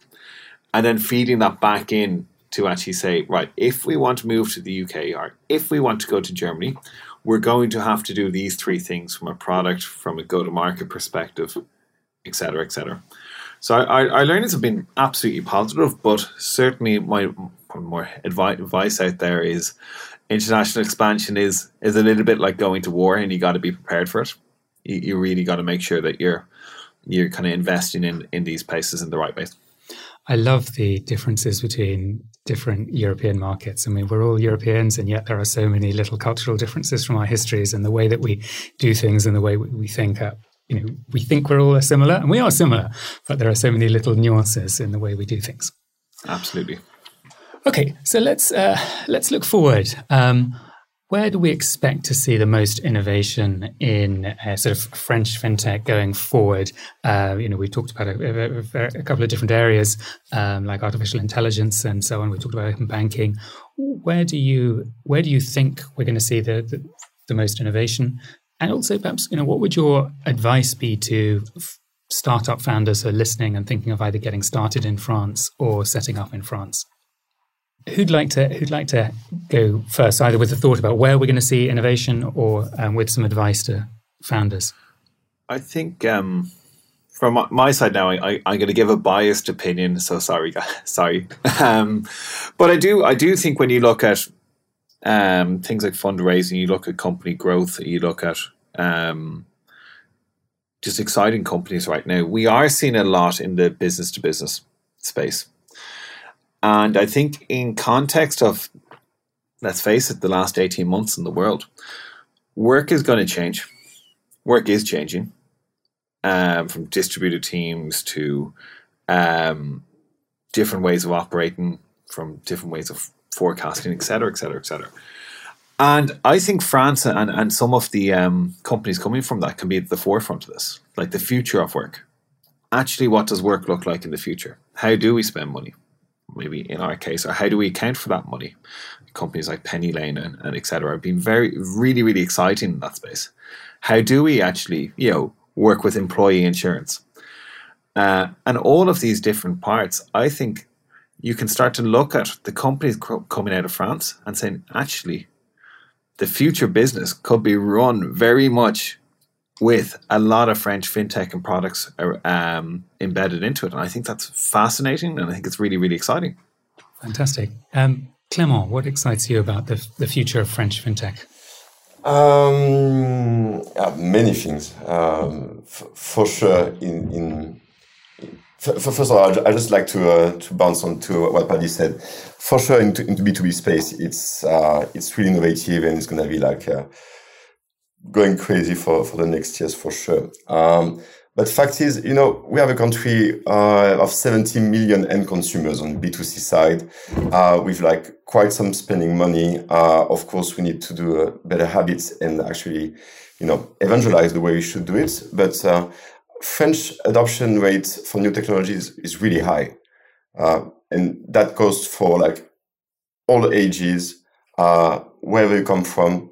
S5: and then feeding that back in to actually say, right, if we want to move to the UK or if we want to go to Germany, we're going to have to do these three things from a product, from a go-to-market perspective, etc., etc. So our, our learnings have been absolutely positive, but certainly my more advice out there is international expansion is is a little bit like going to war, and you got to be prepared for it. You, you really got to make sure that you're you're kind of investing in in these places in the right ways.
S1: I love the differences between different European markets. I mean, we're all Europeans, and yet there are so many little cultural differences from our histories and the way that we do things and the way we think you know, we think we're all similar, and we are similar, but there are so many little nuances in the way we do things.
S5: Absolutely.
S1: Okay, so let's uh, let's look forward. Um, where do we expect to see the most innovation in uh, sort of French fintech going forward? Uh, you know, we talked about a, a, a couple of different areas um, like artificial intelligence and so on. We talked about open banking. Where do you where do you think we're going to see the, the, the most innovation? And also, perhaps, you know, what would your advice be to f- startup founders who are listening and thinking of either getting started in France or setting up in France? Who'd like to Who'd like to go first, either with a thought about where we're going to see innovation, or um, with some advice to founders?
S5: I think um, from my side now, I, am going to give a biased opinion. So sorry, sorry, um, but I do I do think when you look at um, things like fundraising, you look at company growth, you look at um, just exciting companies right now. We are seeing a lot in the business to business space. And I think, in context of, let's face it, the last 18 months in the world, work is going to change. Work is changing um, from distributed teams to um, different ways of operating, from different ways of forecasting, et cetera, et cetera, et cetera. And I think France and, and some of the um, companies coming from that can be at the forefront of this, like the future of work. Actually, what does work look like in the future? How do we spend money? Maybe in our case, or how do we account for that money? Companies like Pennylane and, and et cetera have been very, really, really exciting in that space. How do we actually, you know, work with employee insurance? Uh, and all of these different parts, I think you can start to look at the companies coming out of France and saying, actually, the future business could be run very much with a lot of French fintech and products um, embedded into it. And I think that's fascinating and I think it's really, really exciting.
S1: Fantastic. Um, Clement, what excites you about the, the future of French fintech?
S4: Um, yeah, many things. Um, f- for sure, in, in First of all, I just like to uh, to bounce on to what Paddy said. For sure, into, into B2B space, it's uh, it's really innovative and it's going to be like uh, going crazy for, for the next years for sure. Um, But fact is, you know, we have a country uh, of 70 million end consumers on B2C side, uh, with like quite some spending money. Uh, of course, we need to do uh, better habits and actually, you know, evangelize the way we should do it. But uh, French adoption rate for new technologies is really high. Uh, and that goes for like all ages, wherever you come from,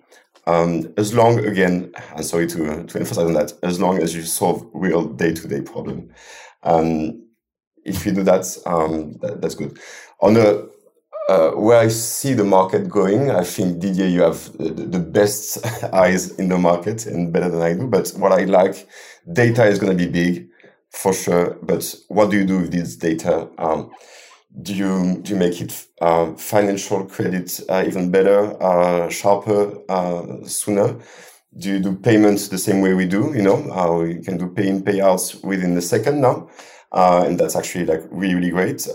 S4: um, as long, again, I'm sorry to, to emphasize on that, as long as you solve real day to day problem. Um, if you do that, um, that, that's good. On the uh, where I see the market going, I think Didier, you have the, the best eyes in the market and better than I do. But what I like, data is going to be big for sure. But what do you do with this data? Um, do you do you make it uh, financial credit uh, even better, uh, sharper, uh, sooner? Do you do payments the same way we do? You know, uh, we can do pay in payouts within a second now, uh, and that's actually like really really great.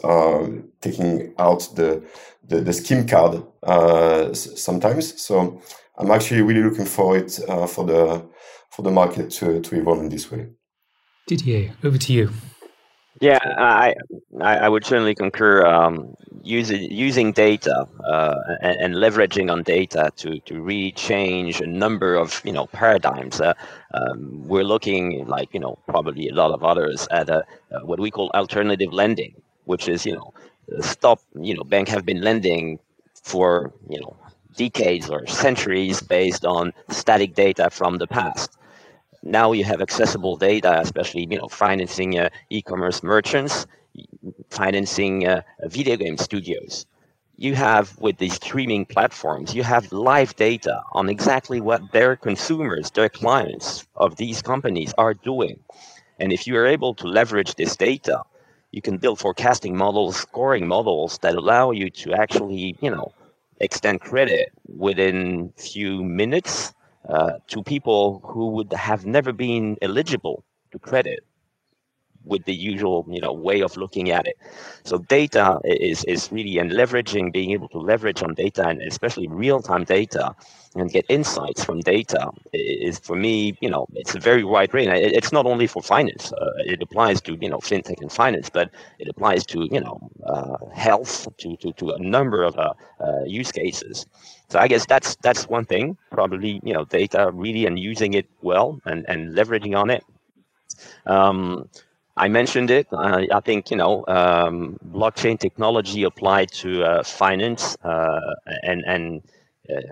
S4: taking out the the, the scheme card sometimes. So I'm actually really looking forward for the for the market to to evolve in this way.
S1: Didier, over to you.
S6: Yeah, I, I would certainly concur. Um, using using data uh, and, and, leveraging on data to to really change a number of you know paradigms. Uh, um, we're looking like you know probably a lot of others at a, uh, what we call alternative lending, which is you know stop you know bank have been lending for you know decades or centuries based on static data from the past now you have accessible data, especially you know financing uh, e-commerce merchants, financing uh, video game studios. You have with these streaming platforms, you have live data on exactly what their consumers, their clients of these companies are doing. And if you are able to leverage this data, you can build forecasting models, scoring models that allow you to actually, you know, extend credit within few minutes uh, to people who would have never been eligible to credit with the usual you know way of looking at it. So data is is really and leveraging being able to leverage on data and especially real-time data and get insights from data is for me you know it's a very wide range. It's not only for finance uh, it applies to you know fintech and finance but it applies to you know uh, health to, to to a number of uh, uh use cases so i guess that's that's one thing probably you know data really and using it well and and leveraging on it um, I mentioned it. I think you know um, blockchain technology applied to uh, finance uh, and and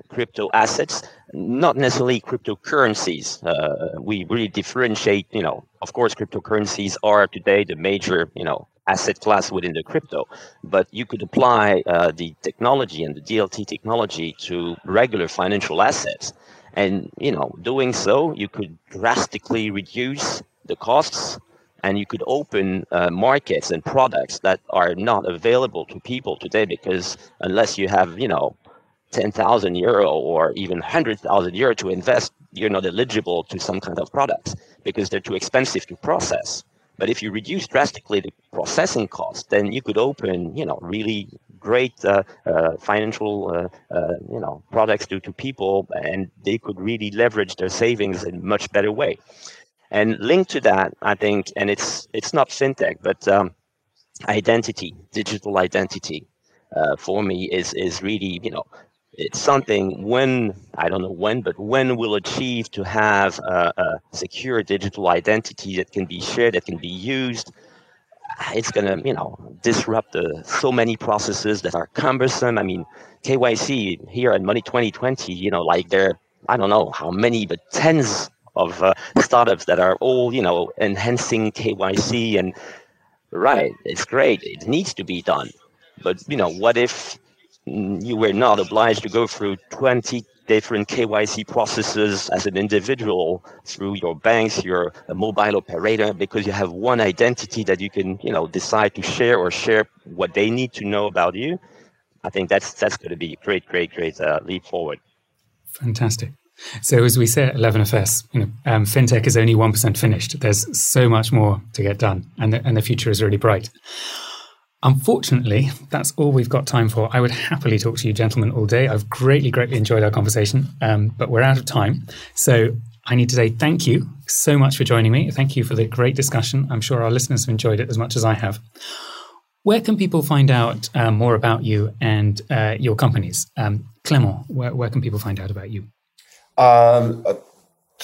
S6: crypto assets, not necessarily cryptocurrencies. Uh, we really differentiate. You know, of course, cryptocurrencies are today the major you know asset class within the crypto, but you could apply uh, the technology and the DLT technology to regular financial assets. And you know, doing so, you could drastically reduce the costs and you could open uh, markets and products that are not available to people today because unless you have you know 10,000 euro or even 100,000 euro to invest you're not eligible to some kind of products because they're too expensive to process. But if you reduce drastically the processing cost then you could open you know really great uh, uh, financial uh, uh you know products to, to people and they could really leverage their savings in much better way. And linked to that, I think, and it's it's not fintech, but um, identity, digital identity, uh, for me is is really you know it's something when I don't know when, but when we'll achieve to have a, a secure digital identity that can be shared, that can be used. It's gonna, you know, disrupt the, so many processes that are cumbersome. I mean, KYC here at Money 2020, you know, like there, I don't know how many, but tens of uh, startups that are all you know enhancing KYC and right, it's great, it needs to be done, but you know what if you were not obliged to go through 20 different KYC processes as an individual through your banks, your mobile operator, because you have one identity that you can, you know, decide to share or share what they need to know about you. I think that's that's going to be a great, great, great uh, leap forward.
S1: Fantastic. So as we say at 11FS, you know, um, fintech is only 1% finished. There's so much more to get done and the, and the future is really bright. Unfortunately, that's all we've got time for. I would happily talk to you gentlemen all day. I've greatly, greatly enjoyed our conversation, um, but we're out of time. So I need to say thank you so much for joining me. Thank you for the great discussion. I'm sure our listeners have enjoyed it as much as I have. Where can people find out uh, more about you and uh, your companies? Um, Clément, where, where, can people find out about you?
S4: Um, uh,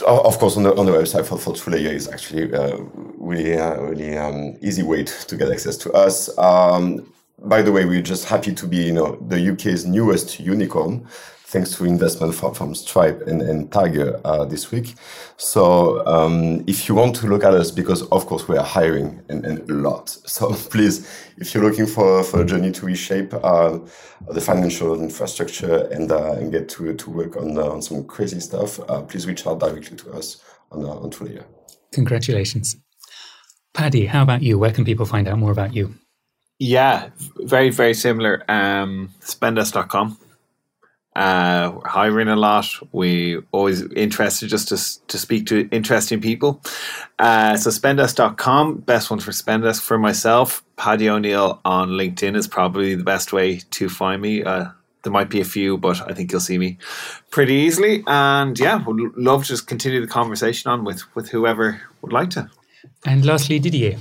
S4: of course, on the, on the website for, for TrueLayer is actually uh, really, uh, really um, easy way to, get access to us. Um, by the way, we're just happy to be, you know, the UK's newest unicorn thanks to investment from, from Stripe and, and Tiger uh, this week. So um, if you want to look at us, because of course we are hiring and, and a lot. So please, if you're looking for, for a journey to reshape uh, the financial infrastructure and, uh, and get to, to work on, uh, on some crazy stuff, uh, please reach out directly to us on, uh, on Twitter.
S1: Congratulations. Paddy, how about you? Where can people find out more about you?
S5: Yeah, very, very similar. Um, spendesk.com uh, we're hiring a lot. We always interested just to, to speak to interesting people. Uh, so spendesk.com, best one for Spendesk for myself. Paddy O'Neill on LinkedIn is probably the best way to find me. Uh, there might be a few, but I think you'll see me pretty easily. And yeah, would love to just continue the conversation on with, with whoever would like to.
S1: And lastly, Didier.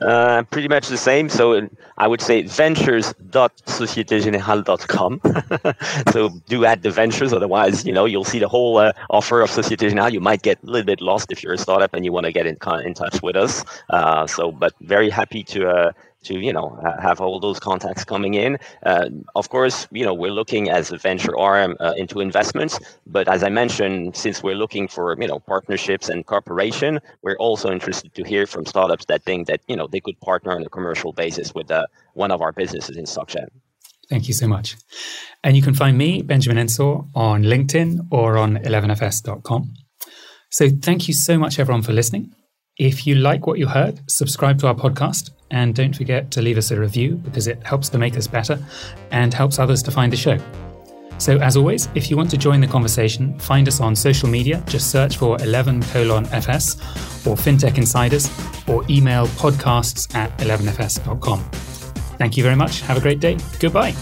S6: Uh, pretty much the same. So I would say ventures.societegenerale.com. so do add the ventures, otherwise, you know, you'll see the whole uh, offer of Societe Generale. You might get a little bit lost if you're a startup and you want to get in, in touch with us. Uh, so, but very happy to uh, to you know have all those contacts coming in. Uh, of course, you know we're looking as a venture arm uh, into investments, but as I mentioned, since we're looking for you know partnerships and cooperation, we're also interested to hear from startups that think that you know they could partner on a commercial basis with uh, one of our businesses in SocGen.
S1: Thank you so much. And you can find me, Benjamin Ensor, on LinkedIn or on 11fs.com. So thank you so much, everyone, for listening. If you like what you heard, subscribe to our podcast and don't forget to leave us a review because it helps to make us better and helps others to find the show. So, as always, if you want to join the conversation, find us on social media. Just search for 11 colon FS or FinTech Insiders or email podcasts at 11fs.com. Thank you very much. Have a great day. Goodbye.